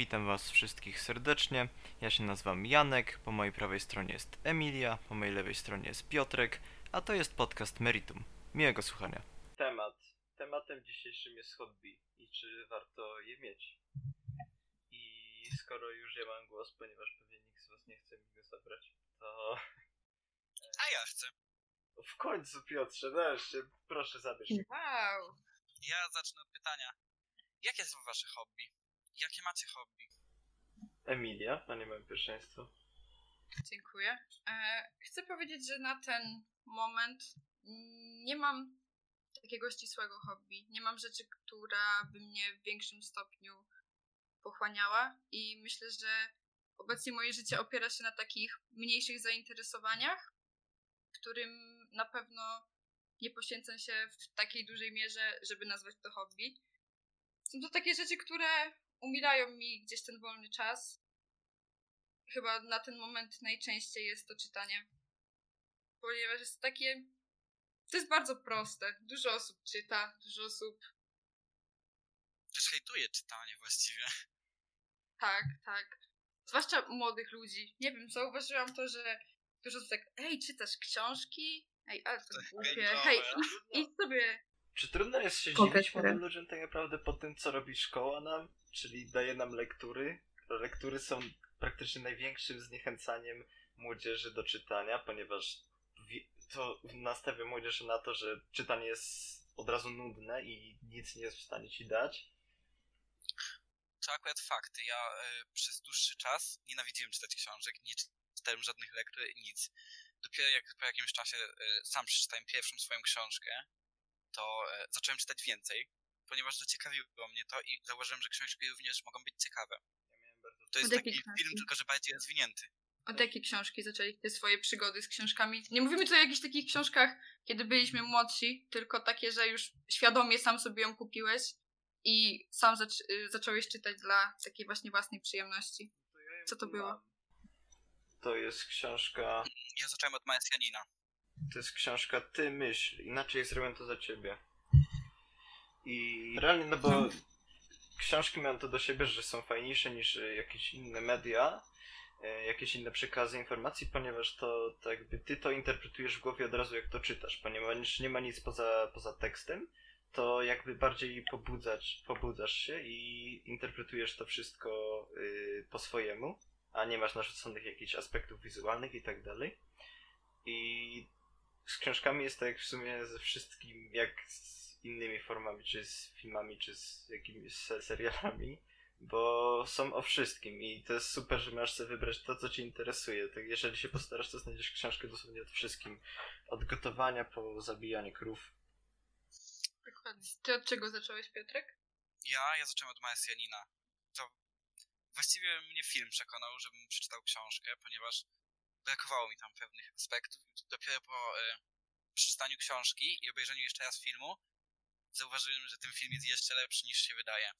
witam Was wszystkich serdecznie. Ja się nazywam Janek, po mojej prawej stronie jest Emilia, po mojej lewej stronie jest Piotrek, a to jest podcast Meritum. Miłego słuchania. Temat. Tematem dzisiejszym jest hobby i czy warto je mieć. I skoro już ja mam głos, ponieważ pewnie nikt z Was nie chce mi go zabrać, to A ja chcę. w końcu Piotrze, nareszcie, proszę zabierz. Wow. Ja zacznę od pytania. Jakie są wasze hobby? Jakie macie hobby? Emilia, Panie mam pierwszeństwo. Dziękuję. E, chcę powiedzieć, że na ten moment nie mam takiego ścisłego hobby. Nie mam rzeczy, która by mnie w większym stopniu pochłaniała i myślę, że obecnie moje życie opiera się na takich mniejszych zainteresowaniach, którym na pewno nie poświęcam się w takiej dużej mierze, żeby nazwać to hobby. Są to takie rzeczy, które umilają mi gdzieś ten wolny czas. Chyba na ten moment najczęściej jest to czytanie. Ponieważ jest takie. To jest bardzo proste. Dużo osób czyta, dużo osób. Też hejtuję czytanie właściwie. Tak, tak. Zwłaszcza młodych ludzi. Nie wiem, zauważyłam to, że dużo osób tak. Ej, czytasz książki? Ej, ale to głupie. Hej, idź, idź sobie. Czy trudno jest się dziwić młodym ludziom tak naprawdę po tym, co robi szkoła nam? Czyli daje nam lektury. Lektury są praktycznie największym zniechęcaniem młodzieży do czytania, ponieważ to nastawia młodzież na to, że czytanie jest od razu nudne i nic nie jest w stanie ci dać. To akurat fakty. Ja e, przez dłuższy czas nienawidziłem czytać książek, nie czytałem żadnych lektur, nic. Dopiero jak po jakimś czasie e, sam przeczytałem pierwszą swoją książkę, to e, zacząłem czytać więcej, ponieważ zaciekawiło mnie to i zauważyłem, że książki również mogą być ciekawe. To jest taki książki? film, tylko że bardziej rozwinięty. Od jakiej książki zaczęli te swoje przygody z książkami? Nie mówimy tu o jakichś takich książkach, kiedy byliśmy młodsi, tylko takie, że już świadomie sam sobie ją kupiłeś i sam zac- y, zacząłeś czytać dla takiej właśnie własnej przyjemności. Co to było? To jest książka. Ja zacząłem od Marsjanina. To jest książka Ty myśl, inaczej zrobię to za ciebie. I realnie, no bo książki mają to do siebie, że są fajniejsze niż jakieś inne media, e, jakieś inne przekazy informacji, ponieważ to, to jakby ty to interpretujesz w głowie od razu jak to czytasz, ponieważ nie ma nic poza, poza tekstem, to jakby bardziej pobudzać, pobudzasz się i interpretujesz to wszystko y, po swojemu, a nie masz narzuconych jakichś aspektów wizualnych i tak dalej. I z książkami jest tak jak w sumie ze wszystkim, jak z innymi formami, czy z filmami, czy z jakimiś se- serialami, bo są o wszystkim i to jest super, że możesz sobie wybrać to, co cię interesuje. Tak, jeżeli się postarasz, to znajdziesz książkę dosłownie od wszystkim. Od gotowania po zabijanie krów. Dokładnie. Ty od czego zacząłeś, Piotrek? Ja, ja zacząłem od Marsjanina. To właściwie mnie film przekonał, żebym przeczytał książkę, ponieważ brakowało mi tam pewnych aspektów. Dopiero po e, przeczytaniu książki i obejrzeniu jeszcze raz filmu zauważyłem, że ten film jest jeszcze lepszy niż się wydaje.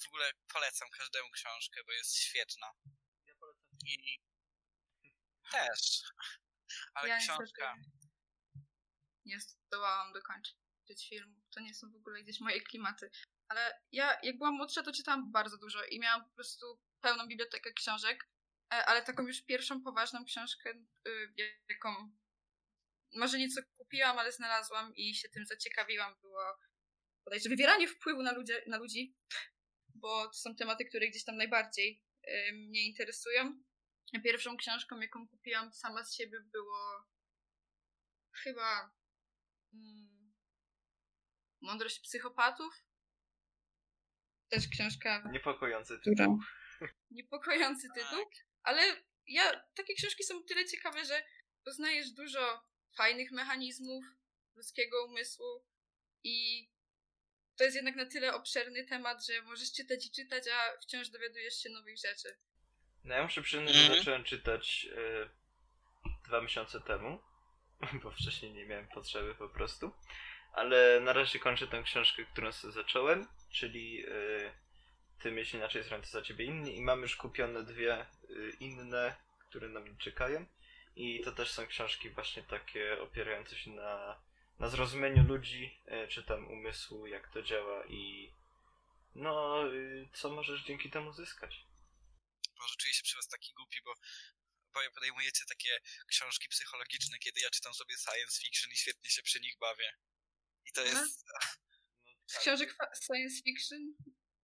W ogóle polecam każdemu książkę, bo jest świetna. Ja polecam. I też. Ale ja książka. nie zdołałam dokończyć filmu. To nie są w ogóle gdzieś moje klimaty. Ale ja, jak byłam młodsza, to czytałam bardzo dużo i miałam po prostu pełną bibliotekę książek, ale taką już pierwszą poważną książkę, y, jaką może nieco kupiłam, ale znalazłam i się tym zaciekawiłam, było bodajże wywieranie wpływu na, ludzie, na ludzi, bo to są tematy, które gdzieś tam najbardziej y, mnie interesują. Pierwszą książką, jaką kupiłam sama z siebie, było chyba mm, Mądrość psychopatów. Też książka, Niepokojący tytuł. Niepokojący tytuł, ale ja, takie książki są tyle ciekawe, że poznajesz dużo fajnych mechanizmów ludzkiego umysłu i to jest jednak na tyle obszerny temat, że możesz czytać i czytać, a wciąż dowiadujesz się nowych rzeczy. No ja muszę przyznać, że Mhm. zacząłem czytać e, dwa miesiące temu, bo wcześniej nie miałem potrzeby po prostu. Ale na razie kończę tę książkę, którą sobie zacząłem, czyli e, Ty myśl inaczej zrobię to za ciebie inni i mam już kupione dwie e, inne, które na mnie czekają. I to też są książki właśnie takie opierające się na, na zrozumieniu ludzi, e, czy tam umysłu, jak to działa i no, y, co możesz dzięki temu zyskać? Boże, czuję się przy was taki głupi, bo bo podejmujecie takie książki psychologiczne, kiedy ja czytam sobie science fiction i świetnie się przy nich bawię. I to jest... Z książek fa- science fiction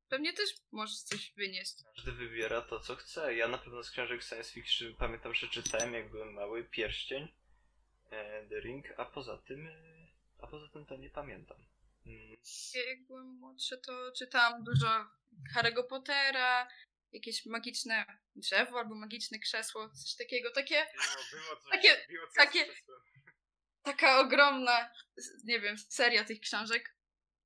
pewnie też możesz coś wynieść. Każdy wybiera to, co chce. Ja na pewno z książek science fiction pamiętam, że czytałem, jak byłem mały, Pierścień, e, The Ring, a poza tym, e, a poza tym to nie pamiętam. Mm, Ja Jak byłem młodsza, to czytałam dużo Harry'ego Pottera, jakieś magiczne drzewo albo magiczne krzesło, coś takiego. Takie, Było, było coś, Takie- było coś takie- taka ogromna, nie wiem, seria tych książek.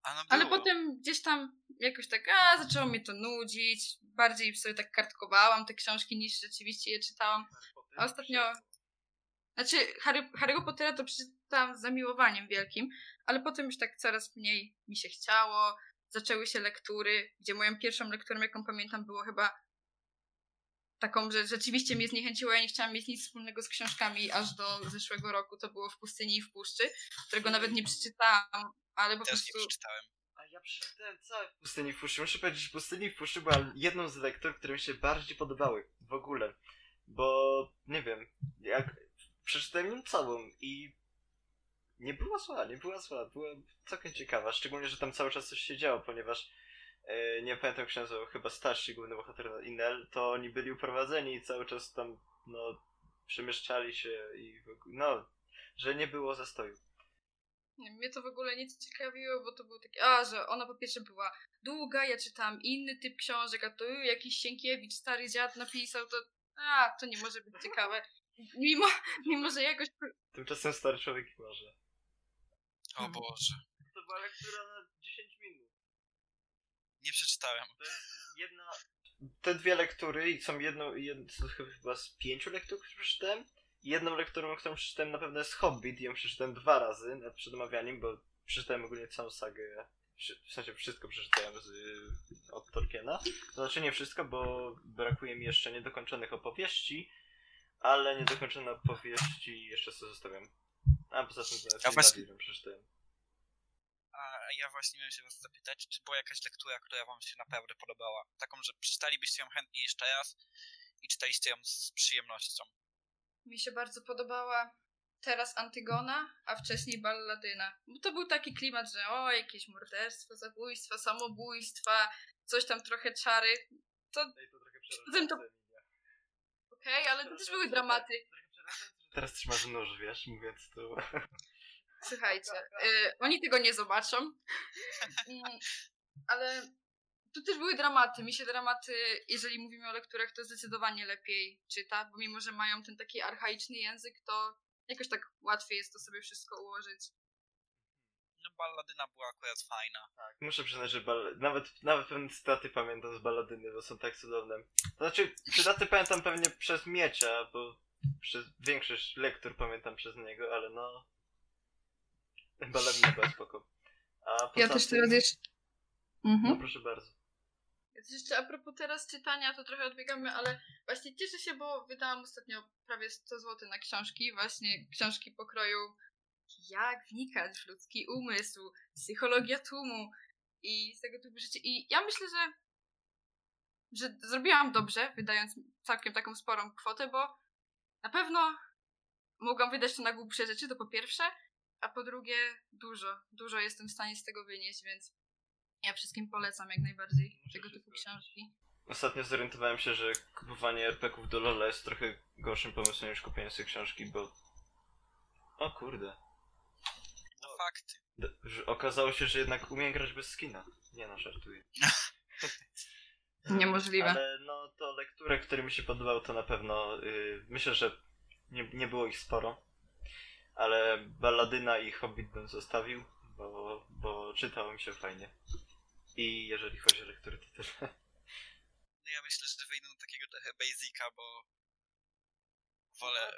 No. Ale potem gdzieś tam jakoś tak, a zaczęło mnie to nudzić. Bardziej sobie tak kartkowałam te książki niż rzeczywiście je czytałam. A ostatnio. Znaczy, Harry, Harry'ego Pottera to przeczytałam z zamiłowaniem wielkim, ale potem już tak coraz mniej mi się chciało. Zaczęły się lektury, gdzie moją pierwszą lekturą, jaką pamiętam, było chyba taką, że rzeczywiście mnie zniechęciło. Ja nie chciałam mieć nic wspólnego z książkami aż do zeszłego roku. To było w Pustyni i w Puszczy, którego nawet nie przeczytałam, ale po Też nie prostu. przeczytałem. A ja przeczytałem całe w Pustyni w Puszczy. Muszę powiedzieć, że Pustyni w Puszczy była jedną z lektur, które mi się bardziej podobały w ogóle. Bo, nie wiem, jak przeczytałem ją całą i nie była zła, nie była zła, była całkiem ciekawa. Szczególnie, że tam cały czas coś się działo, ponieważ nie pamiętam jak się nazywał, chyba starszy główny bohater Inel, to oni byli uprowadzeni i cały czas tam, no, przemieszczali się i w ogóle, no, że nie było zastoju. Nie, mnie to w ogóle nie ciekawiło, bo to było takie, a, że ona po pierwsze była długa, ja czytałam inny typ książek, a to y, jakiś Sienkiewicz, stary dziad napisał, to a, to nie może być ciekawe. Mimo, mimo że jakoś Tymczasem stary człowiek może. O. Boże. To była lektura na 10 minut. Nie przeczytałem. To jest jedna... Te dwie lektury i są jedną, to chyba z pięciu lektur, które przeczytałem. Jedną lekturą, którą przeczytałem na pewno jest Hobbit i ją przeczytałem dwa razy na- przed omawianiem, bo przeczytałem ogólnie całą sagę. W sensie wszystko przeczytałem z, od Tolkiena. To znaczy nie wszystko, bo brakuje mi jeszcze niedokończonych opowieści, ale niedokończone opowieści jeszcze sobie zostawiam. A poza tym to Ja właśnie- przeczytałem. A ja właśnie miałem się was zapytać, czy była jakaś lektura, która wam się naprawdę podobała? Taką, że przeczytalibyście ją chętnie jeszcze raz i czytaliście ją z przyjemnością. mi się bardzo podobała teraz Antygona, a wcześniej Balladyna. Bo to był taki klimat, że o, jakieś morderstwo, zabójstwa, samobójstwa, coś tam trochę czary. To No i to trochę Zatem to- okej, ale to też były dramaty. Teraz trzymasz nóż, wiesz, mówiąc to. Słuchajcie, y, oni tego nie zobaczą, Mm, ale tu też były dramaty. Mi się dramaty, jeżeli mówimy o lekturach, to zdecydowanie lepiej czyta, bo mimo, że mają ten taki archaiczny język, to jakoś tak łatwiej jest to sobie wszystko ułożyć. No balladyna była akurat fajna. Tak, muszę przyznać, że bal... nawet, nawet pewne cytaty pamiętam z balladyny, bo są tak cudowne. To znaczy, cytaty pamiętam pewnie przez Miecia, bo przez większość lektur pamiętam przez niego, ale no... Balladyna była spoko. A poza Ja też tym... teraz jeszcze... No Mhm. proszę bardzo. Ja też jeszcze a propos teraz czytania, to trochę odbiegamy, ale właśnie cieszę się, bo wydałam ostatnio prawie 100 zł na książki, właśnie książki pokroju jak wnikać w ludzki umysł, psychologia tłumu i z tego typu rzeczy. I ja myślę, że, że zrobiłam dobrze, wydając całkiem taką sporą kwotę, bo na pewno mogłam wydać to na głupsze rzeczy, to po pierwsze, a po drugie dużo, dużo jestem w stanie z tego wynieść, więc ja wszystkim polecam jak najbardziej Muszę tego typu zgodzić. książki. Ostatnio zorientowałem się, że kupowanie RPków do Lola jest trochę gorszym pomysłem niż kupienie sobie książki, bo... O kurde. No fakty. D- Okazało się, że jednak umiem grać bez skina. Nie no, żartuję. Niemożliwe. Ale no to lekturę, który mi się podobał, to na pewno y, myślę, że nie, nie było ich sporo. Ale Balladyna i Hobbit bym zostawił, bo, bo czytało mi się fajnie. I jeżeli chodzi o lektury, to też. No ja myślę, że wyjdę na takiego trochę basica, bo wolę...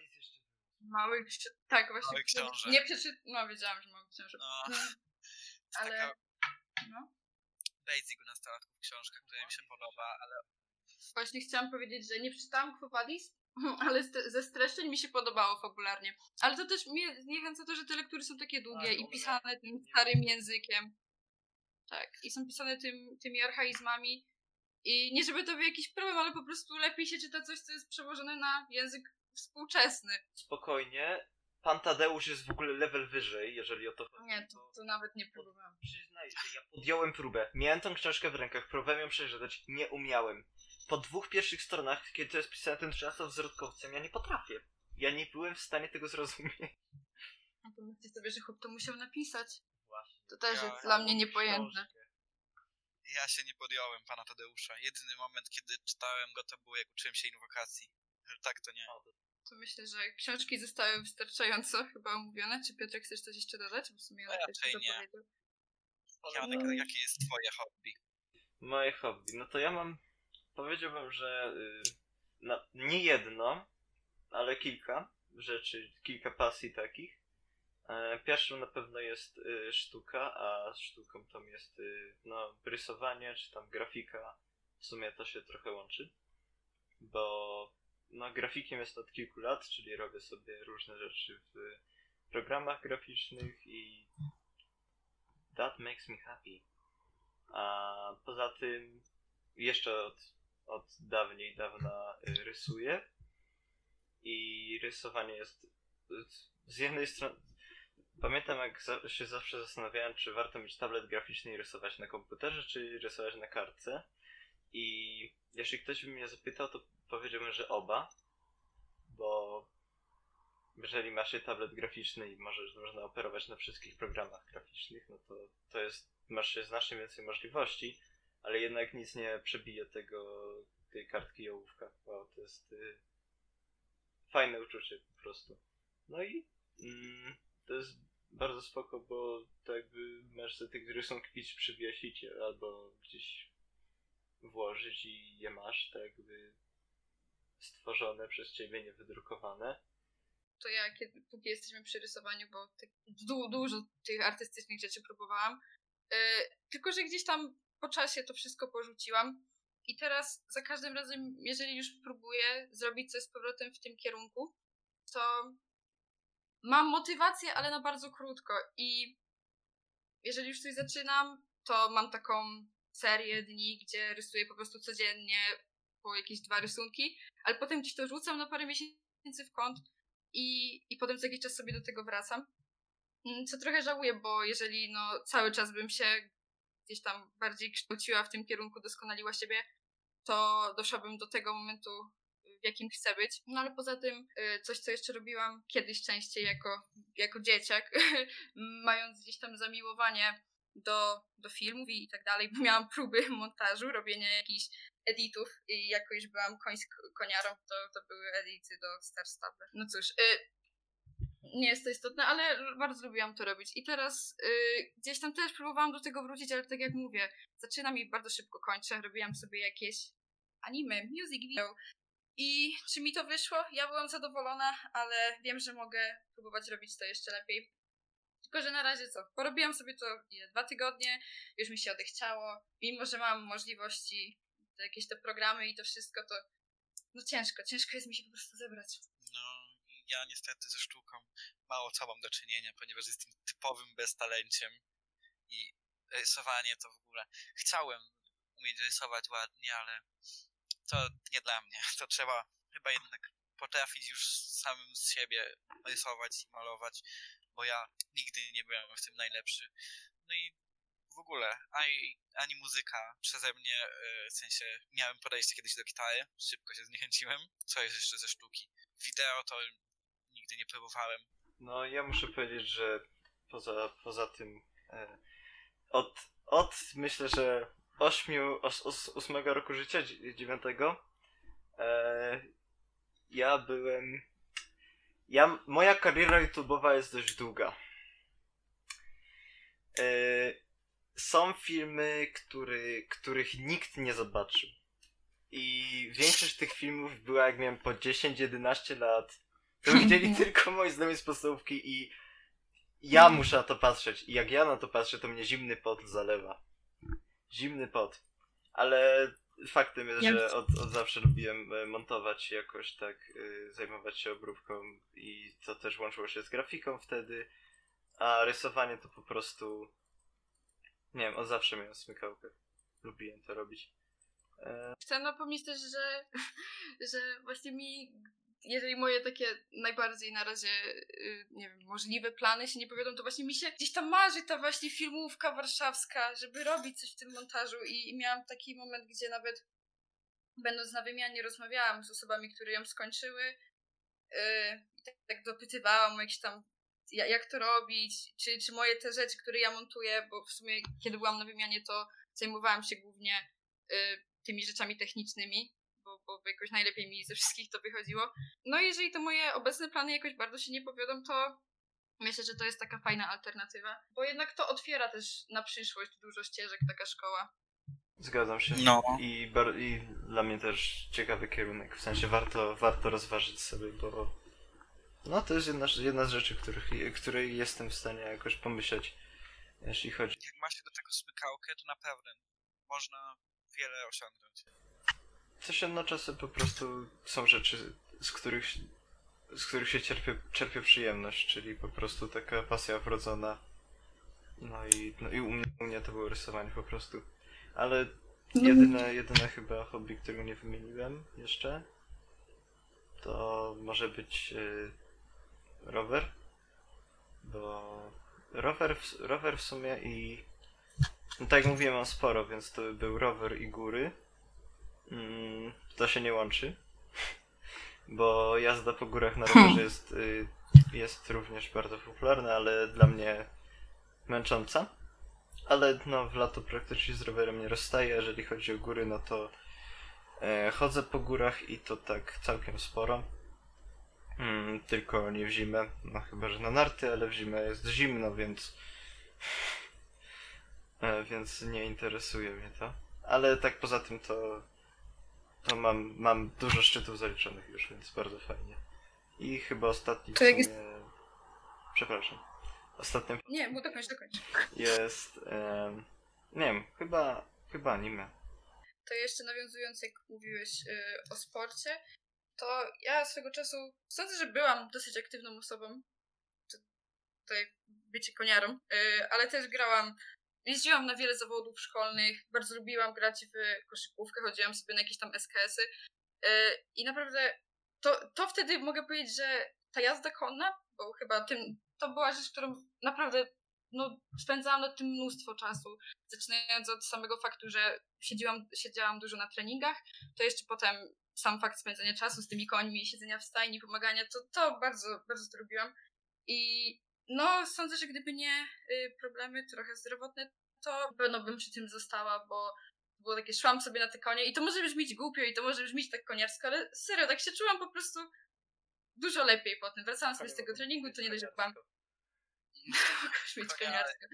Mały ksi- Tak, właśnie. Mały książę. Nie przeczy... No, wiedziałam, że mały książę. No, ale... taka No. basic u nastolatków książka, która mi się podoba, ale Właśnie chciałam powiedzieć, że nie przeczytałam Quo Vadis, ale ze streszczeń mi się podobało fabularnie. Ale to też mnie zniechęca to, że te lektury są takie długie Tak, i pisane tym starym językiem. Tak, i są pisane tym, tymi archaizmami. I nie żeby to był jakiś problem, ale po prostu lepiej się czyta coś, co jest przełożone na język współczesny. Spokojnie. Pan Tadeusz jest w ogóle level wyżej, jeżeli o to chodzi. Nie, to, to nawet nie próbowałam. Przyznaję się, ja podjąłem próbę. Miałem tą książkę w rękach, próbowałem ją przeczytać, nie umiałem. Po dwóch pierwszych stronach, kiedy to jest pisane tym wzrodkowcem, ja nie potrafię. Ja nie byłem w stanie tego zrozumieć. A pomyślcie sobie, że chłop to musiał napisać. Właśnie. To też Ja- jest dla mnie niepojętne. Ja się nie podjąłem pana Tadeusza. Jedyny moment, kiedy czytałem go, to było jak uczyłem się inwokacji. Ale tak to nie. To myślę, że książki zostały wystarczająco chyba omówione. Czy Piotrek chcesz coś jeszcze dodać? Bo w sumie Raczej Olek jeszcze nie. Janek, No. jakie jest twoje hobby? Moje hobby. No to ja mam. Powiedziałbym, że y, na, nie jedno, ale kilka rzeczy, kilka pasji takich. E, Pierwszą na pewno jest y, sztuka, a sztuką tam jest y, no, rysowanie, czy tam grafika. W sumie to się trochę łączy, bo no, grafikiem jest od kilku lat, czyli robię sobie różne rzeczy w programach graficznych i that makes me happy. A poza tym jeszcze od, od dawniej dawna y, rysuję i rysowanie jest z jednej strony pamiętam jak za, się zawsze zastanawiałem czy warto mieć tablet graficzny i rysować na komputerze czy rysować na kartce. I jeśli ktoś by mnie zapytał to powiedziałbym, że oba bo jeżeli masz tablet graficzny i możesz, można operować na wszystkich programach graficznych, no to to jest, masz znacznie więcej możliwości, ale jednak nic nie przebije tego, tej kartki ołówka. Wow, to jest y, fajne uczucie po prostu. No i mm, to jest bardzo spoko, bo to jakby masz sobie tych rysunki przywiesić albo gdzieś włożyć i je masz, tak jakby stworzone przez ciebie, nie wydrukowane. To ja, kiedy, póki jesteśmy przy rysowaniu, bo tak du, dużo tych artystycznych rzeczy próbowałam. Yy, tylko, że gdzieś tam po czasie to wszystko porzuciłam. I teraz za każdym razem, jeżeli już próbuję zrobić coś z powrotem w tym kierunku, to mam motywację, ale na bardzo krótko. I jeżeli już coś zaczynam, to mam taką serię dni, gdzie rysuję po prostu codziennie po jakieś dwa rysunki, ale potem gdzieś to rzucam na parę miesięcy w kąt i, i potem co jakiś czas sobie do tego wracam. Co trochę żałuję, bo jeżeli no, cały czas bym się gdzieś tam bardziej kształciła w tym kierunku, doskonaliła siebie, to doszłabym do tego momentu, w jakim chcę być. No ale poza tym, y, coś co jeszcze robiłam kiedyś częściej jako, jako dzieciak, mając gdzieś tam zamiłowanie do, do filmów i tak dalej, bo miałam próby montażu, robienia jakichś editów i jako już byłam końsk, koniarą, to, to były edity do Star Stable. No cóż, y, nie jest to istotne, ale bardzo lubiłam to robić. I teraz y, gdzieś tam też próbowałam do tego wrócić, ale tak jak mówię, zaczynam i bardzo szybko kończę. Robiłam sobie jakieś anime, music video. I czy mi to wyszło? Ja byłam zadowolona, ale wiem, że mogę próbować robić to jeszcze lepiej. Tylko, że na razie co? Porobiłam sobie to ile? dwa tygodnie, już mi się odechciało. Mimo, że mam możliwości, te jakieś te programy i to wszystko, to no ciężko, ciężko jest mi się po prostu zebrać. No, ja niestety ze sztuką mało co mam do czynienia, ponieważ jestem typowym beztalenciem i rysowanie to w ogóle. Chciałem umieć rysować ładnie, ale to nie dla mnie. To trzeba chyba jednak potrafić już samym z siebie rysować i malować, bo ja nigdy nie byłem w tym najlepszy. No i w ogóle ani, ani muzyka przeze mnie, e, w sensie miałem podejście kiedyś do gitary, szybko się zniechęciłem. Co jest jeszcze ze sztuki? Wideo to nigdy nie próbowałem. No ja muszę powiedzieć, że poza, poza tym e, od, od myślę, że ośmiu, os, os, ósmego roku życia, dzi- dziewiątego, e, ja byłem, ja, moja kariera YouTube'owa jest dość długa. E, są filmy, który, których nikt nie zobaczył. I większość tych filmów była jak miałem po 10-11 lat. To widzieli tylko moi znajomi z podstawówki i ja muszę na to patrzeć. I jak ja na to patrzę, to mnie zimny pot zalewa. Zimny pot. Ale faktem jest, Ja- że od, od zawsze lubiłem e, montować jakoś tak, y, zajmować się obróbką i to też łączyło się z grafiką wtedy. A rysowanie to po prostu Nie wiem, od zawsze miałem smykałkę. Lubiłem to robić. E, Chcę napomnieć też, że, że właśnie mi, jeżeli moje takie najbardziej na razie, y, nie wiem, możliwe plany się nie powiedzą, to właśnie mi się gdzieś tam marzy ta właśnie filmówka warszawska, żeby robić coś w tym montażu. I, i miałam taki moment, gdzie nawet będąc na wymianie rozmawiałam z osobami, które ją skończyły y, i tak, tak dopytywałam o jakieś tam ja- jak to robić, czy, czy moje te rzeczy, które ja montuję, bo w sumie kiedy byłam na wymianie, to zajmowałam się głównie y, tymi rzeczami technicznymi, bo, jakoś najlepiej mi ze wszystkich to wychodziło. No i jeżeli to moje obecne plany jakoś bardzo się nie powiodą, to myślę, że to jest taka fajna alternatywa, bo jednak to otwiera też na przyszłość dużo ścieżek taka szkoła. zgadzam się. No. I, I dla mnie też ciekawy kierunek. W sensie warto, warto rozważyć sobie, bo no to jest jedna, jedna z rzeczy, których, której jestem w stanie jakoś pomyśleć, jeśli chodzi. Jak ma się do tego smykałkę, to naprawdę można wiele osiągnąć. Też jednocześnie po prostu są rzeczy, z których, z których się czerpie, czerpie przyjemność, czyli po prostu taka pasja wrodzona. No i, no i u, mnie, u mnie to było rysowanie po prostu. Ale jedyne, jedyne chyba hobby, którego nie wymieniłem jeszcze, to może być y, rower. Bo rower, w- rower w sumie i... No tak jak mówiłem, mam sporo, więc to był rower i góry. Mm, to się nie łączy. Bo jazda po górach na rowerze jest, y, jest również bardzo popularna, ale dla mnie męcząca. Ale no, w lato praktycznie z rowerem nie rozstaję. Jeżeli chodzi o góry, no to e, chodzę po górach i to tak całkiem sporo. Mm, tylko nie w zimę. No chyba, że na narty, ale w zimę jest zimno, więc. E, więc nie interesuje mnie to. Ale tak poza tym to. To mam, mam dużo szczytów zaliczonych już, więc bardzo fajnie. I chyba ostatni To jest- Przepraszam. Ostatnim Nie, bo dokończ, dokończ. jest. nie wiem, chyba. Chyba anime. To jeszcze nawiązując, jak mówiłeś y, o sporcie, to ja swego czasu sądzę, że byłam dosyć aktywną osobą. Tutaj bycie koniarą, y, ale też grałam. Jeździłam na wiele zawodów szkolnych, bardzo lubiłam grać w koszykówkę, chodziłam sobie na jakieś tam SKS-y. y, I naprawdę to, to wtedy mogę powiedzieć, że ta jazda konna, bo chyba tym, to była rzecz, którą naprawdę no, spędzałam nad tym mnóstwo czasu zaczynając od samego faktu, że siedziałam, siedziałam dużo na treningach, to jeszcze potem sam fakt spędzania czasu z tymi końmi, siedzenia w stajni, pomagania, to, to bardzo, bardzo to lubiłam. I no, sądzę, że gdyby nie y, problemy trochę zdrowotne, to pewno bym przy tym została, bo było takie, szłam sobie na te konie i to może brzmieć głupio i to może brzmieć tak koniarsko, ale serio, tak się czułam po prostu dużo lepiej potem. Wracałam sobie z tego treningu, to nie dość, byłam Mogłaś mieć koniarsko.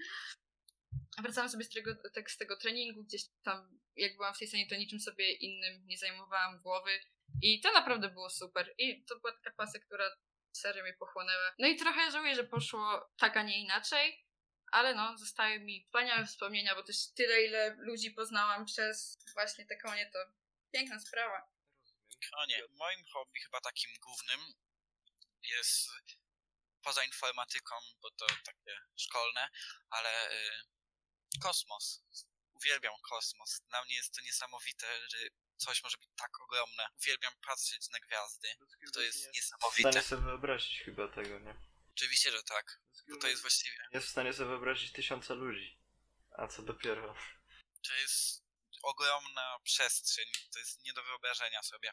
Wracałam sobie z tego, tak, z tego treningu, gdzieś tam, jak byłam w tej scenie, to niczym sobie innym nie zajmowałam głowy. I to naprawdę było super. I to była taka pasja, która serio mnie pochłonęła. No i trochę żałuję, że poszło tak, a nie inaczej. Ale no, zostały mi wspaniałe wspomnienia, bo też tyle, ile ludzi poznałam przez właśnie te konie, to piękna sprawa. No nie, moim hobby chyba takim głównym jest poza informatyką, bo to takie szkolne, ale y, kosmos. Uwielbiam kosmos. Dla mnie jest to niesamowite, że coś może być tak ogromne. Uwielbiam patrzeć na gwiazdy. To jest w stanie niesamowite. sobie wyobrazić chyba tego, nie? Oczywiście, że tak. Bo to jest właściwie, Jest w stanie sobie wyobrazić tysiące ludzi. A co dopiero. to jest ogromna przestrzeń. To jest nie do wyobrażenia sobie.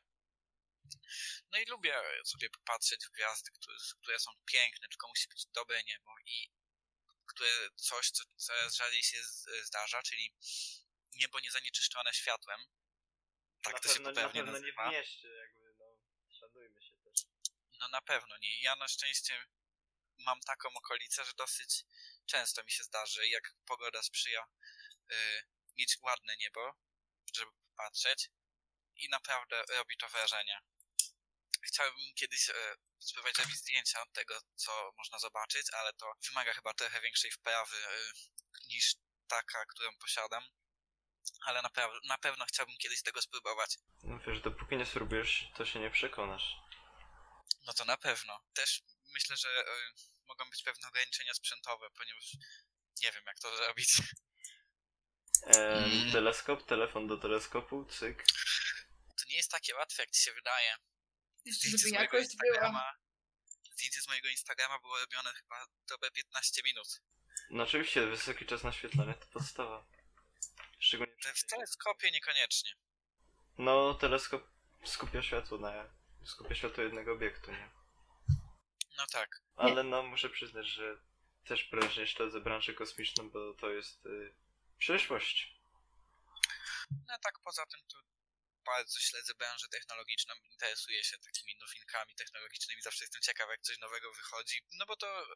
No i lubię sobie popatrzeć w gwiazdy, które, które są piękne, tylko musi być dobre niebo i które coś, co coraz rzadziej się zdarza, czyli niebo niezanieczyszczone światłem. Tak na to się pewno, na pewno nie w mieście, jakby, no. Szanujmy się też. No na pewno nie. Ja na szczęście mam taką okolicę, że dosyć często mi się zdarzy, jak pogoda sprzyja, y, mieć ładne niebo, żeby patrzeć i naprawdę robi to wrażenie. Chciałbym kiedyś e, spróbować zdjęcia tego, co można zobaczyć, ale to wymaga chyba trochę większej wprawy e, niż taka, którą posiadam. Ale naprawdę, na pewno chciałbym kiedyś tego spróbować. No wiesz, dopóki nie spróbujesz, to się nie przekonasz. No to na pewno. Też myślę, że y, mogą być pewne ograniczenia sprzętowe, ponieważ nie wiem jak to zrobić. Mm. Teleskop, telefon do teleskopu, cyk. To nie jest takie łatwe, jak ci się wydaje. Jeszcze Zdjęcie żeby z mojego jakość była. Instagrama, zdjęcie z mojego Instagrama było robione chyba dobę 15 minut. No oczywiście, wysoki czas naświetlania to podstawa. Szczególnie w teleskopie niekoniecznie. No, teleskop skupia światło na... skupia światło jednego obiektu, nie? No tak. Ale no, muszę przyznać, że też prężnie śledzę branżę kosmiczną, bo to jest y, przyszłość. No tak poza tym to bardzo śledzę branżę technologiczną, interesuję się takimi nowinkami technologicznymi, zawsze jestem ciekaw jak coś nowego wychodzi, no bo to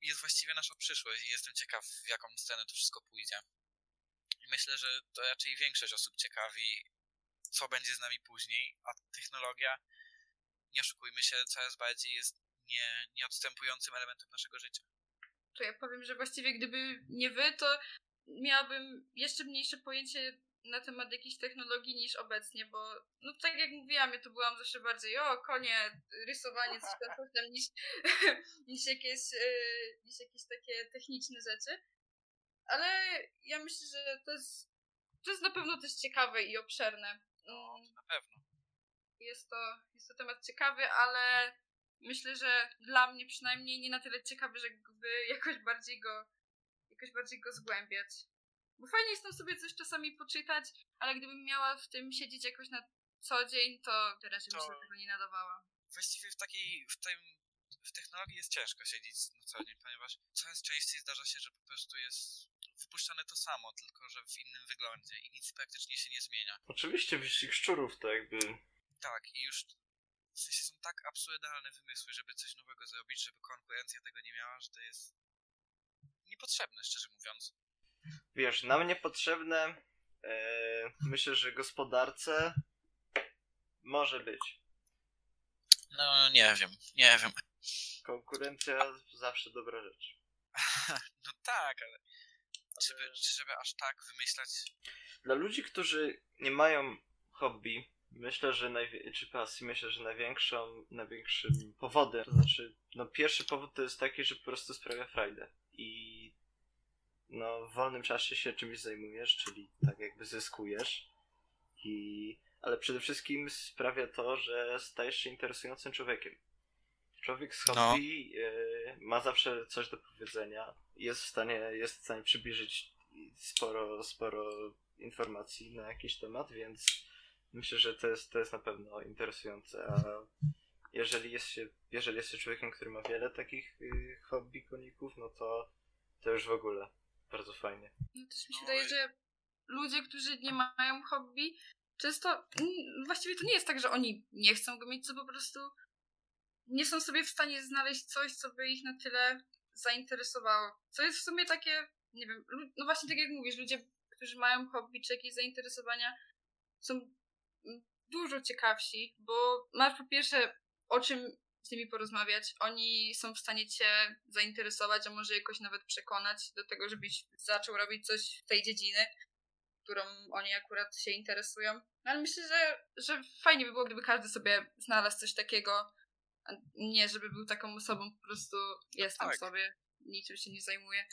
jest właściwie nasza przyszłość i jestem ciekaw w jaką stronę to wszystko pójdzie. I myślę, że to raczej większość osób ciekawi, co będzie z nami później, a technologia, nie oszukujmy się, coraz bardziej jest nie, nieodstępującym elementem naszego życia. To ja powiem, że właściwie gdyby nie wy, to miałabym jeszcze mniejsze pojęcie na temat jakiejś technologii niż obecnie, bo no tak jak mówiłam, ja to byłam zawsze bardziej o konie, rysowanie z światłem niż, niż, jakieś, yy, niż jakieś takie techniczne rzeczy. Ale ja myślę, że to jest, to jest na pewno też ciekawe i obszerne. Mm, Na pewno. jest to, jest to temat ciekawy, ale myślę, że dla mnie przynajmniej nie na tyle ciekawy, żeby jakoś bardziej go, jakoś bardziej go zgłębiać. Bo fajnie jest tam sobie coś czasami poczytać, ale gdybym miała w tym siedzieć jakoś na co dzień, to teraz bym się tego nie nadawała. właściwie w takiej, w tym, w technologii jest ciężko siedzieć na co dzień, ponieważ coraz częściej zdarza się, że po prostu jest wypuszczane to samo, tylko że w innym wyglądzie i nic praktycznie się nie zmienia. Oczywiście wyścig szczurów to jakby... Tak, i już w sensie są tak absurdalne wymysły, żeby coś nowego zrobić, żeby konkurencja tego nie miała, że to jest niepotrzebne, szczerze mówiąc. Wiesz, nam niepotrzebne... E, myślę, że gospodarce może być. No, nie wiem, nie wiem. Konkurencja zawsze dobra rzecz. No tak, ale żeby, żeby aż tak wymyślać... Dla ludzi, którzy nie mają hobby, myślę, że najwie- czy pasji, myślę, że największą, największym powodem, to znaczy, no pierwszy powód to jest taki, że po prostu sprawia frajdę. I no w wolnym czasie się czymś zajmujesz, czyli tak jakby zyskujesz. I ale przede wszystkim sprawia to, że stajesz się interesującym człowiekiem. Człowiek z No. hobby e, ma zawsze coś do powiedzenia, jest w stanie, jest w stanie przybliżyć sporo, sporo informacji na jakiś temat, więc myślę, że to jest, to jest na pewno interesujące. A jeżeli jest się, jeżeli jest się człowiekiem, który ma wiele takich y, hobby koników, no to to już w ogóle bardzo fajnie. No też mi się No wydaje, że ludzie, którzy nie mają hobby, często mm, właściwie to nie jest tak, że oni nie chcą go mieć, co po prostu nie są sobie w stanie znaleźć coś, co by ich na tyle zainteresowało. Co jest w sumie takie, nie wiem, no właśnie tak jak mówisz, ludzie, którzy mają hobby czy jakieś zainteresowania są dużo ciekawsi, bo masz po pierwsze o czym z nimi porozmawiać. Oni są w stanie cię zainteresować, a może jakoś nawet przekonać do tego, żebyś zaczął robić coś w tej dziedziny, którą oni akurat się interesują. No ale myślę, że, że fajnie by było, gdyby każdy sobie znalazł coś takiego, nie żeby był taką osobą po prostu jestem tak. sobie, niczym się nie zajmuję.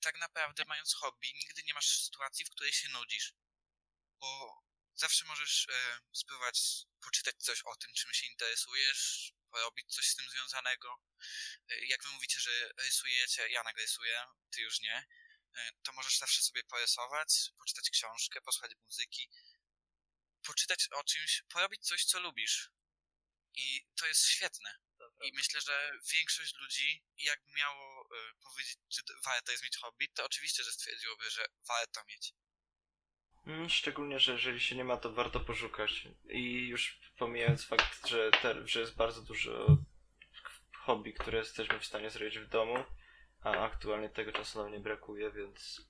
tak naprawdę mając hobby, nigdy nie masz sytuacji, w której się nudzisz. Bo zawsze możesz e, spróbować poczytać coś o tym, czym się interesujesz, porobić coś z tym związanego. E, jak wy mówicie, że rysujecie, ja nagrysuję, ty już nie, e, to możesz zawsze sobie porysować, poczytać książkę, posłuchać muzyki, poczytać o czymś, porobić coś, co lubisz. I to jest świetne. I myślę, że większość ludzi, jakby miało e, powiedzieć, czy warto jest mieć hobby, to oczywiście, że stwierdziłoby, że warto mieć. Mm, Szczególnie, że jeżeli się nie ma, to warto poszukać. I już pomijając fakt, że, te, że jest bardzo dużo hobby, które jesteśmy w stanie zrobić w domu, a aktualnie tego czasu nam nie brakuje, więc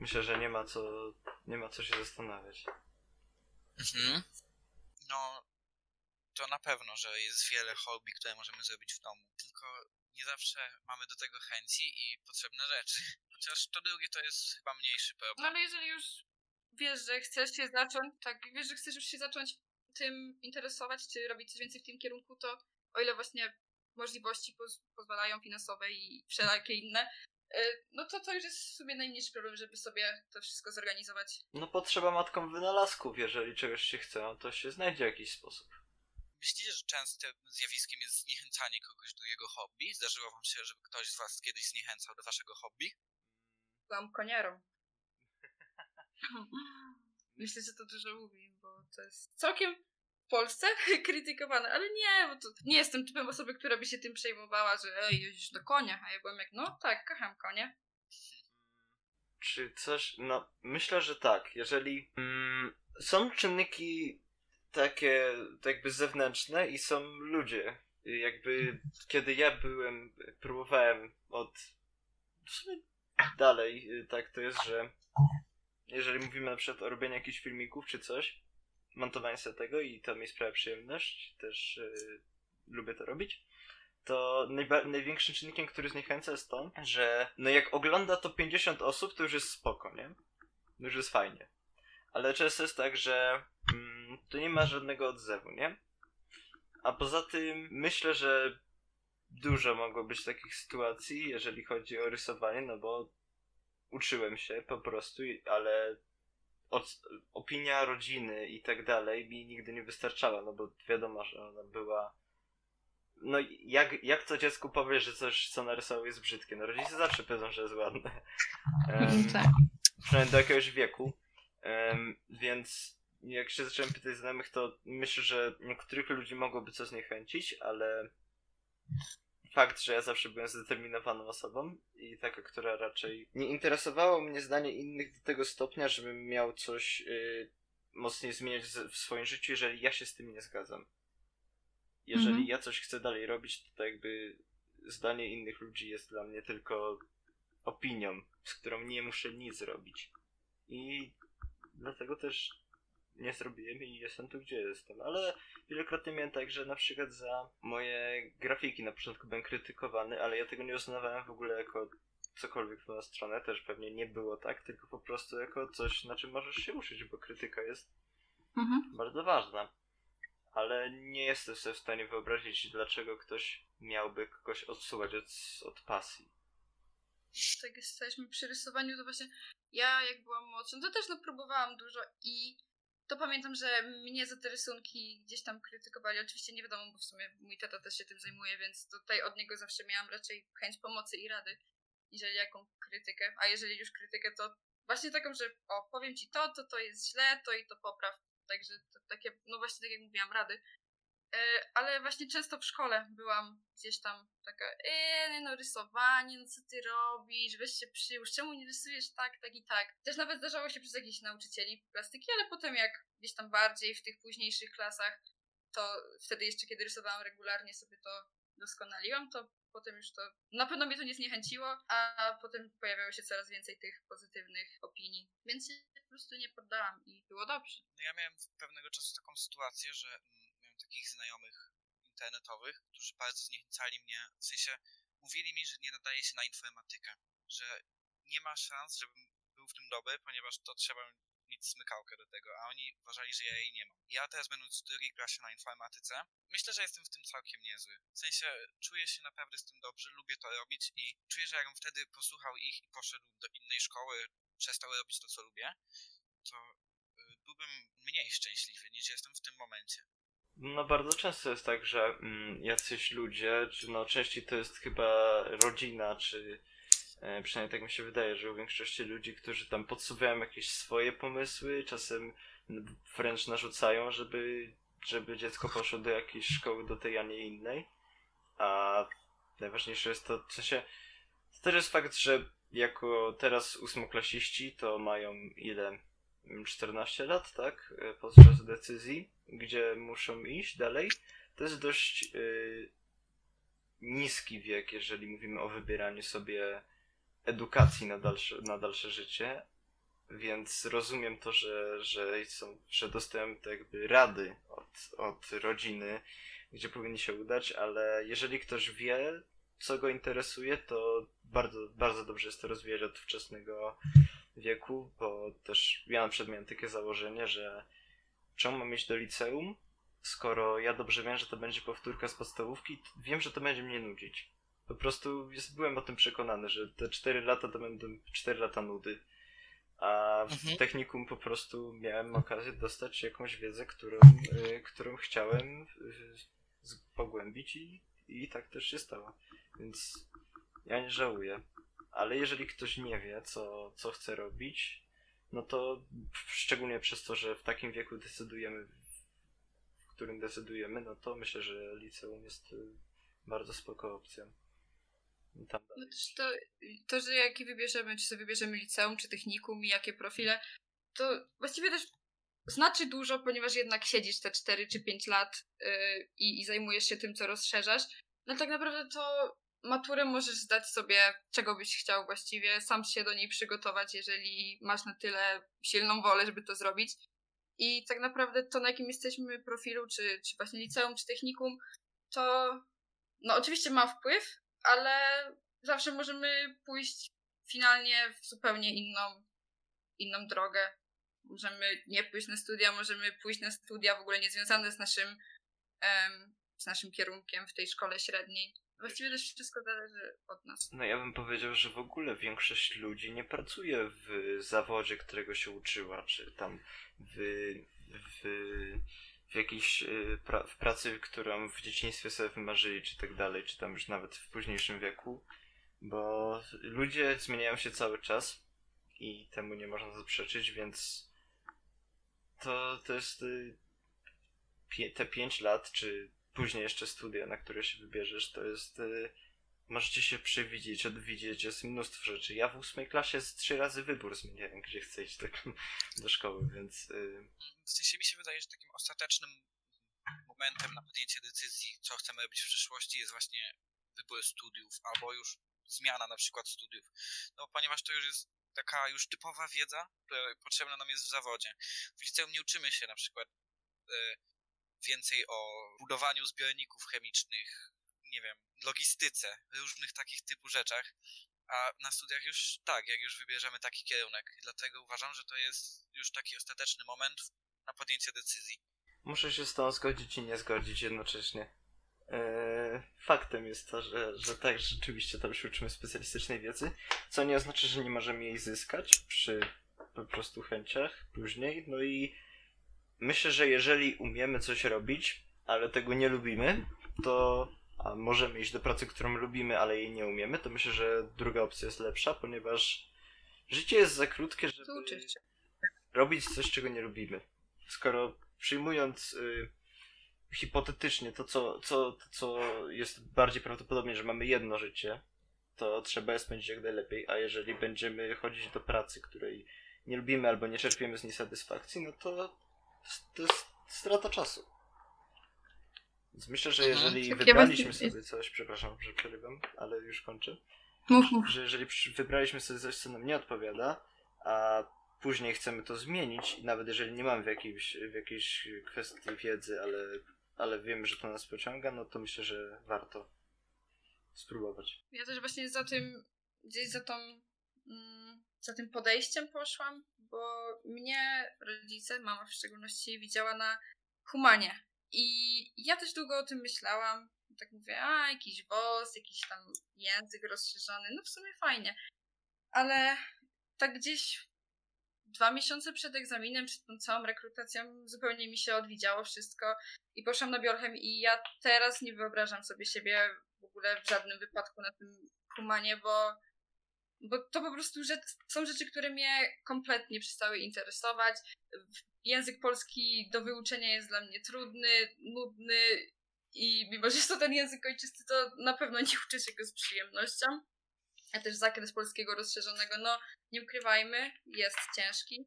myślę, że nie ma co, nie ma co się zastanawiać. Mhm. No, to na pewno, że jest wiele hobby, które możemy zrobić w domu. Tylko nie zawsze mamy do tego chęci i potrzebne rzeczy. Chociaż to drugie to jest chyba mniejszy No problem. ale jeżeli już wiesz, że chcesz się zacząć, tak, wiesz, że chcesz już się zacząć tym interesować, czy robić coś więcej w tym kierunku, to o ile właśnie możliwości poz pozwalają finansowe i wszelakie inne, y, no to to już jest w sumie najmniejszy problem, żeby sobie to wszystko zorganizować. No potrzeba matką wynalazków, jeżeli czegoś się chce, no to się znajdzie jakiś sposób. Myślicie, że częstym zjawiskiem jest zniechęcanie kogoś do jego hobby? Zdarzyło wam się, żeby ktoś z was kiedyś zniechęcał do waszego hobby? Byłam koniarą. Myślę, że to dużo mówi, bo to jest całkiem w Polsce krytykowane, ale nie, bo to nie jestem typem osoby, która by się tym przejmowała, że ej, jeździsz do konia, a ja byłam jak, no tak, kocham konie. Czy coś. No, myślę, że tak. Jeżeli. Mm, są czynniki takie, tak jakby zewnętrzne i są ludzie. Jakby kiedy ja byłem, próbowałem od. Dalej, y, tak to jest, że jeżeli mówimy na przykład o robieniu jakichś filmików czy coś, montowanie sobie tego i to mi sprawia przyjemność, też y, lubię to robić to najba- największym czynnikiem, który zniechęca jest to, że no jak ogląda to 50 osób, to już jest spoko, nie? Już jest fajnie. Ale często jest tak, że mm, to nie ma żadnego odzewu, nie? A poza tym myślę, że dużo mogło być takich sytuacji, jeżeli chodzi o rysowanie, no bo uczyłem się po prostu, ale od, opinia rodziny i tak dalej mi nigdy nie wystarczała, no bo wiadomo, że ona była no jak, jak to dziecku powie, że coś, co narysował jest brzydkie? No rodzice zawsze powiedzą, że jest ładne. Em, tak. przynajmniej do jakiegoś wieku. Em, więc jak się zacząłem pytać znajomych, to myślę, że niektórych ludzi mogłoby co zniechęcić, ale fakt, że ja zawsze byłem zdeterminowaną osobą i taka, która raczej nie interesowało mnie zdanie innych do tego stopnia, żebym miał coś y, mocniej zmieniać w swoim życiu, jeżeli ja się z tym nie zgadzam. Jeżeli Mhm. ja coś chcę dalej robić, to, to jakby zdanie innych ludzi jest dla mnie tylko opinią, z którą nie muszę nic robić. I dlatego też nie zrobiłem i jestem tu, gdzie jestem. Ale wielokrotnie miałem tak, że na przykład za moje grafiki na początku byłem krytykowany, ale ja tego nie uznawałem w ogóle jako cokolwiek w moją stronę. Też pewnie nie było tak, tylko po prostu jako coś, na czym możesz się uczyć, bo krytyka jest Mhm. bardzo ważna. Ale nie jestem sobie w stanie wyobrazić, dlaczego ktoś miałby kogoś odsuwać od, od pasji. tak jesteśmy przy rysowaniu, to właśnie ja jak byłam młodsza, to też no próbowałam dużo i to pamiętam, że mnie za te rysunki gdzieś tam krytykowali. Oczywiście nie wiadomo, bo w sumie mój tata też się tym zajmuje, więc tutaj od niego zawsze miałam raczej chęć pomocy i rady, jeżeli jaką krytykę. A jeżeli już krytykę, to właśnie taką, że o, powiem ci to, to to jest źle, to i to popraw. Także to takie, no właśnie tak jak mówiłam, rady. E, ale właśnie często w szkole byłam gdzieś tam taka, eee, no rysowanie, no co ty robisz, weź się przyłóż, czemu nie rysujesz tak, tak i tak. Też nawet zdarzało się przez jakichś nauczycieli plastyki, ale potem jak gdzieś tam bardziej w tych późniejszych klasach, to wtedy jeszcze kiedy rysowałam regularnie sobie to doskonaliłam, to potem już to, na pewno mnie to nie zniechęciło, a potem pojawiało się coraz więcej tych pozytywnych opinii, więc się po prostu nie poddałam i było dobrze. No ja miałem pewnego czasu taką sytuację, że mm, takich znajomych internetowych, którzy bardzo zniechęcali mnie, w sensie mówili mi, że nie nadaje się na informatykę, że nie ma szans, żebym był w tym dobry, ponieważ to trzeba mieć smykałkę do tego, a oni uważali, że ja jej nie mam. Ja teraz będąc w drugiej klasie na informatyce, myślę, że jestem w tym całkiem niezły. W sensie czuję się naprawdę z tym dobrze, lubię to robić i czuję, że jakbym wtedy posłuchał ich i poszedł do innej szkoły, przestał robić to, co lubię, to y, byłbym mniej szczęśliwy niż jestem w tym momencie. No bardzo często jest tak, że mm, jacyś ludzie, czy no częściej to jest chyba rodzina, czy e, przynajmniej tak mi się wydaje, że u większości ludzi, którzy tam podsuwają jakieś swoje pomysły, czasem wręcz narzucają, żeby, żeby dziecko poszło do jakiejś szkoły, do tej, a nie innej. A najważniejsze jest to, w sensie, to też jest fakt, że jako teraz ósmoklasiści to mają ile? Mm, 14 lat, tak? E, Podczas decyzji, gdzie muszą iść dalej. To jest dość y, niski wiek, jeżeli mówimy o wybieraniu sobie edukacji na dalsze, na dalsze życie. Więc rozumiem to, że, że, są, te jakby rady od, od rodziny, gdzie powinni się udać, ale jeżeli ktoś wie, co go interesuje, to bardzo, bardzo dobrze jest to rozwijać od wczesnego wieku, bo też ja na przykład miałem takie założenie, że czemu mam iść do liceum, skoro ja dobrze wiem, że to będzie powtórka z podstawówki, wiem, że to będzie mnie nudzić. Po prostu jest, byłem o tym przekonany, że te 4 lata to będą 4 lata nudy. A w Mhm. technikum po prostu miałem okazję dostać jakąś wiedzę, którą, y, którą chciałem y, pogłębić i, i tak też się stało. Więc ja nie żałuję. Ale jeżeli ktoś nie wie, co, co chce robić, no to szczególnie przez to, że w takim wieku decydujemy, w którym decydujemy, no to myślę, że liceum jest y, bardzo spoko opcją. Tam No to, to, że jakie wybierzemy, czy sobie wybierzemy liceum, czy technikum i jakie profile, to właściwie też znaczy dużo, ponieważ jednak siedzisz te 4 czy 5 lat yy, i, i zajmujesz się tym, co rozszerzasz. No tak naprawdę to maturę możesz zdać sobie, czego byś chciał właściwie, sam się do niej przygotować, jeżeli masz na tyle silną wolę, żeby to zrobić. I tak naprawdę to, na jakim jesteśmy profilu, czy, czy właśnie liceum, czy technikum, to no oczywiście ma wpływ, ale zawsze możemy pójść finalnie w zupełnie inną, inną drogę. Możemy nie pójść na studia, możemy pójść na studia w ogóle niezwiązane z naszym, em, z naszym kierunkiem w tej szkole średniej. Właściwie też wszystko zależy od nas. No ja bym powiedział, że w ogóle większość ludzi nie pracuje w zawodzie, którego się uczyła, czy tam w, w, w jakiejś y, pra, w pracy, którą w dzieciństwie sobie wymarzyli, czy tak dalej, czy tam już nawet w późniejszym wieku, bo ludzie zmieniają się cały czas i temu nie można zaprzeczyć, więc to, to jest y, te 5 lat, czy później jeszcze studia, na które się wybierzesz, to jest y, Możecie się przewidzieć, odwidzieć, jest mnóstwo rzeczy. Ja w ósmej klasie z trzy razy wybór zmieniałem, gdzie chcę iść tak, do szkoły, więc y, W sensie mi się wydaje, że takim ostatecznym momentem na podjęcie decyzji, co chcemy robić w przyszłości, jest właśnie wybór studiów, albo już zmiana na przykład studiów. No ponieważ to już jest taka już typowa wiedza, która potrzebna nam jest w zawodzie. W liceum nie uczymy się na przykład e, więcej o budowaniu zbiorników chemicznych, nie wiem, logistyce, różnych takich typu rzeczach, a na studiach już tak, jak już wybierzemy taki kierunek. Dlatego uważam, że to jest już taki ostateczny moment na podjęcie decyzji. muszę się z tą zgodzić i nie zgodzić jednocześnie. Eee, faktem jest to, że, że tak, rzeczywiście tam się uczymy specjalistycznej wiedzy, co nie oznacza, że nie możemy jej zyskać przy po prostu chęciach później. No i myślę, że jeżeli umiemy coś robić, ale tego nie lubimy, to a możemy iść do pracy, którą lubimy, ale jej nie umiemy, to myślę, że druga opcja jest lepsza, ponieważ życie jest za krótkie, żeby robić coś, czego nie lubimy. Skoro przyjmując y, hipotetycznie to co, co, to, co jest bardziej prawdopodobne, że mamy jedno życie, to trzeba je spędzić jak najlepiej, a jeżeli będziemy chodzić do pracy, której nie lubimy albo nie czerpiemy z niej satysfakcji, no to to jest strata czasu. Więc myślę, że Mhm. jeżeli wybraliśmy sobie coś, przepraszam, że przerywam, ale już kończę Mów, mów. że jeżeli wybraliśmy sobie coś, co nam nie odpowiada, a później chcemy to zmienić, i nawet jeżeli nie mamy w jakiejś, w jakiejś kwestii wiedzy, ale, ale wiemy, że to nas pociąga, no to myślę, że warto spróbować. Ja też właśnie za tym, gdzieś za tą, mm, za tym podejściem poszłam, bo mnie rodzice, mama w szczególności, widziała na humanie. I ja też długo o tym myślałam. Tak mówię, a jakiś WOS, jakiś tam język rozszerzony, no w sumie fajnie. Ale tak gdzieś dwa miesiące przed egzaminem, przed tą całą rekrutacją, zupełnie mi się odwidziało wszystko i poszłam na biolchem i ja teraz nie wyobrażam sobie siebie w ogóle w żadnym wypadku na tym humanie, bo, bo to po prostu że są rzeczy, które mnie kompletnie przestały interesować. Język polski do wyuczenia jest dla mnie trudny, nudny i mimo, że jest to ten język ojczysty, to na pewno nie uczę się go z przyjemnością. A też zakres polskiego rozszerzonego, no nie ukrywajmy, jest ciężki.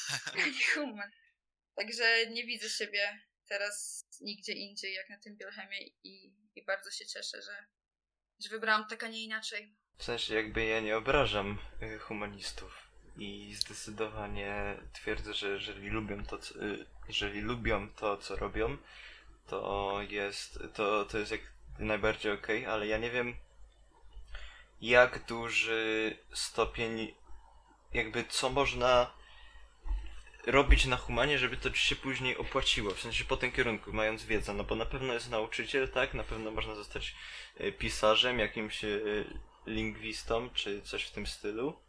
Human. Także nie widzę siebie teraz nigdzie indziej jak na tym Bielchemie i, i bardzo się cieszę, że, że wybrałam tak, a nie inaczej. W sensie jakby ja nie obrażam y, humanistów i zdecydowanie twierdzę, że jeżeli lubią to, co, y, jeżeli lubią to, co robią, to jest, to, to jest jak najbardziej okej, ale ja nie wiem jak duży stopień jakby co można robić na humanie, żeby to ci się później opłaciło, w sensie po tym kierunku, mając wiedzę, no bo na pewno jest nauczyciel, tak, na pewno można zostać e, pisarzem, jakimś lingwistą, czy coś w tym stylu,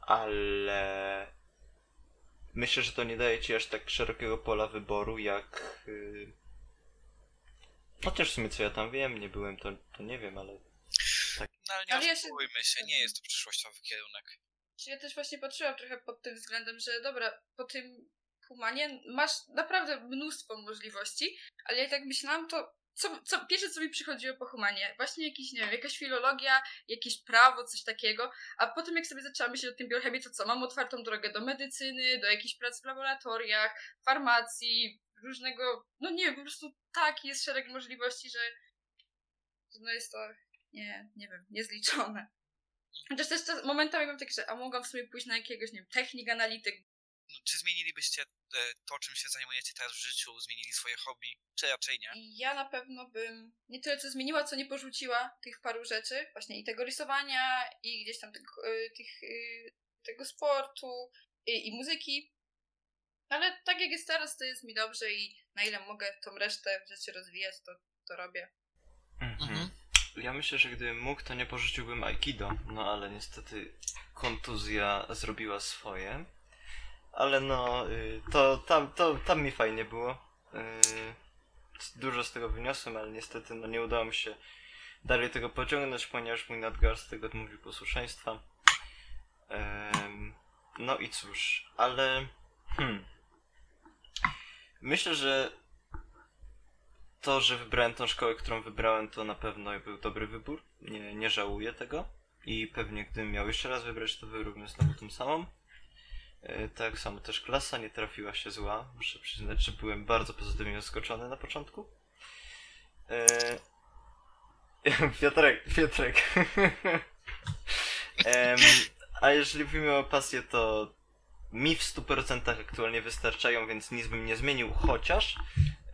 ale myślę, że to nie daje ci aż tak szerokiego pola wyboru, jak... y, Chociaż w sumie co ja tam wiem, nie byłem, to, to nie wiem, ale... No ale nie Ale ja się- się, nie jest to przyszłościowy kierunek. Czy ja też właśnie patrzyłam trochę pod tym względem, że dobra, po tym humanie masz naprawdę mnóstwo możliwości, ale ja tak myślałam, to co, co, pierwsze co mi przychodziło po humanie, właśnie jakiś, nie wiem, jakaś filologia, jakieś prawo, coś takiego, a potem jak sobie zaczęłam myśleć o tym biochemii, to co, mam otwartą drogę do medycyny, do jakichś prac w laboratoriach, farmacji, różnego, no nie wiem, po prostu tak, jest szereg możliwości, że, no jest to, nie, nie wiem, niezliczone. Chociaż też momentami mam tak, że a mogłam w sumie pójść na jakiegoś, nie wiem, technik, analityk. No, czy zmienilibyście e, to, czym się zajmujecie teraz w życiu, zmienili swoje hobby, czy raczej nie? Ja na pewno bym nie tyle co zmieniła, co nie porzuciła tych paru rzeczy. Właśnie i tego rysowania, i gdzieś tam tego, y, tych, y, tego sportu, i, i muzyki. Ale tak jak jest teraz, to jest mi dobrze i na ile mogę tą resztę rzeczy rozwijać, to, to robię. Mhm. Ja myślę, że gdybym mógł, to nie porzuciłbym Aikido, no ale niestety kontuzja zrobiła swoje. Ale no, y, to tam, to tam mi fajnie było. Y, Dużo z tego wyniosłem, ale niestety no, nie udało mi się dalej tego pociągnąć, ponieważ mój nadgarstek odmówił posłuszeństwa. No i cóż, ale hmm. Myślę, że to, że wybrałem tą szkołę, którą wybrałem, to na pewno był dobry wybór. Nie, nie żałuję tego. I pewnie gdybym miał jeszcze raz wybrać, to wybrałbym znowu tą samą. E, tak samo też klasa nie trafiła się zła. Muszę przyznać, że byłem bardzo pozytywnie zaskoczony na początku. E... Piotrek, Piotrek. Em, a jeżeli mówimy o pasję, to mi w 100% aktualnie wystarczają, więc nic bym nie zmienił, chociaż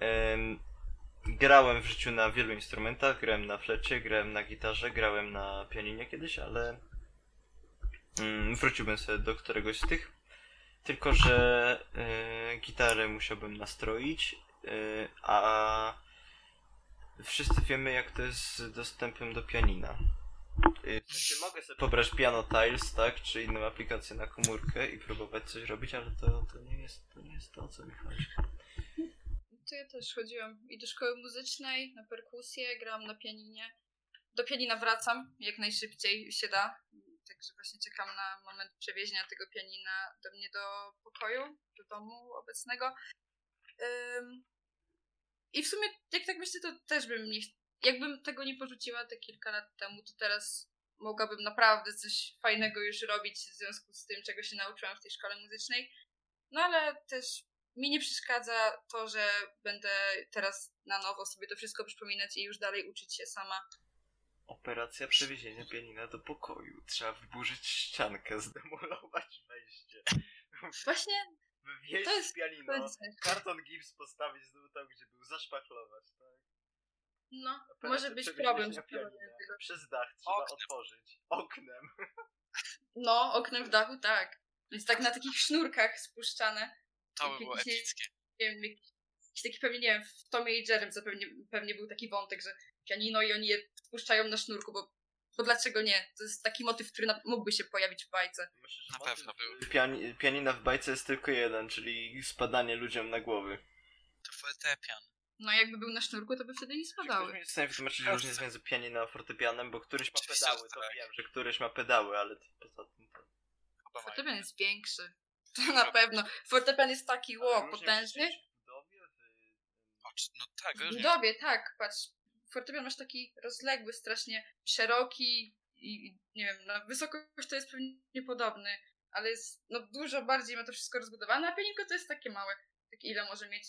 em, grałem w życiu na wielu instrumentach, grałem na flecie, grałem na gitarze, grałem na pianinie kiedyś, ale mm, wróciłbym sobie do któregoś z tych. Tylko, że e, gitarę musiałbym nastroić, e, a wszyscy wiemy jak to jest z dostępem do pianina. Sensie mogę sobie pobrać Piano Tiles, tak, czy inną aplikację na komórkę i próbować coś robić, ale to, to, nie, jest, to nie jest to, o co mi chodzi. To ja też chodziłam i do szkoły muzycznej, na perkusję, grałam na pianinie. Do pianina wracam jak najszybciej się da. Także właśnie czekam na moment przewiezienia tego pianina do mnie do pokoju, do domu obecnego. I w sumie, jak tak myślę, to też bym nie. Jakbym tego nie porzuciła te kilka lat temu, to teraz mogłabym naprawdę coś fajnego już robić w związku z tym, czego się nauczyłam w tej szkole muzycznej. No ale też mi nie przeszkadza to, że będę teraz na nowo sobie to wszystko przypominać i już dalej uczyć się sama. Operacja przewiezienia pianina do pokoju. Trzeba wyburzyć ściankę, zdemolować wejście. Właśnie Wywieźć To jest- pianino, karton gips postawić znowu tam, gdzie był, zaszpachlować, tak? no, Operacja może być problem z pianina. Przez dach trzeba Oknem. otworzyć. Oknem. No, oknem w dachu, tak. Więc tak na takich sznurkach spuszczane. To by było epickie. Nie wiem, jakiś, taki pewnie, nie wiem, w Tomie i Jerrym co pewnie, pewnie był taki wątek, że pianino i oni je spuszczają na sznurku, bo, bo dlaczego nie? To jest taki motyw, który na, mógłby się pojawić w bajce. Myślę, że Na pewno był. Piani pianina w bajce jest tylko jeden, czyli spadanie ludziom na głowy. To fortepian. No jakby był na sznurku, to by wtedy nie spadały. mi jest w stanie wytłumaczyć różnicę między pianinem a fortepianem, bo któryś ma Oczywiście, pedały, to tak. wiem, że któryś ma pedały, ale to poza tym to... Fortepian jest większy. To na pewno. Fortepian jest taki, ło, potężny. w budowie, No tak, W budowie, tak, patrz. Fortepian masz taki rozległy, strasznie szeroki i i nie wiem, na wysokość to jest pewnie podobny, ale jest no dużo bardziej ma to wszystko rozbudowane, a pianinko to jest takie małe. Tak ile może mieć?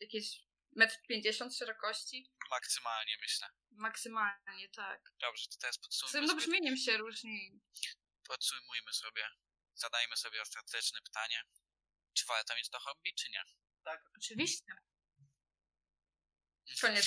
Jakieś metr pięćdziesiąt szerokości? Maksymalnie myślę. Maksymalnie, tak. Dobrze, to teraz Z podsumujmy tym no sobie, brzmieniem się różni. podsumujmy sobie. Zadajmy sobie ostateczne pytanie. Czy warto mieć to hobby, czy nie? Oczywiście. Koniec.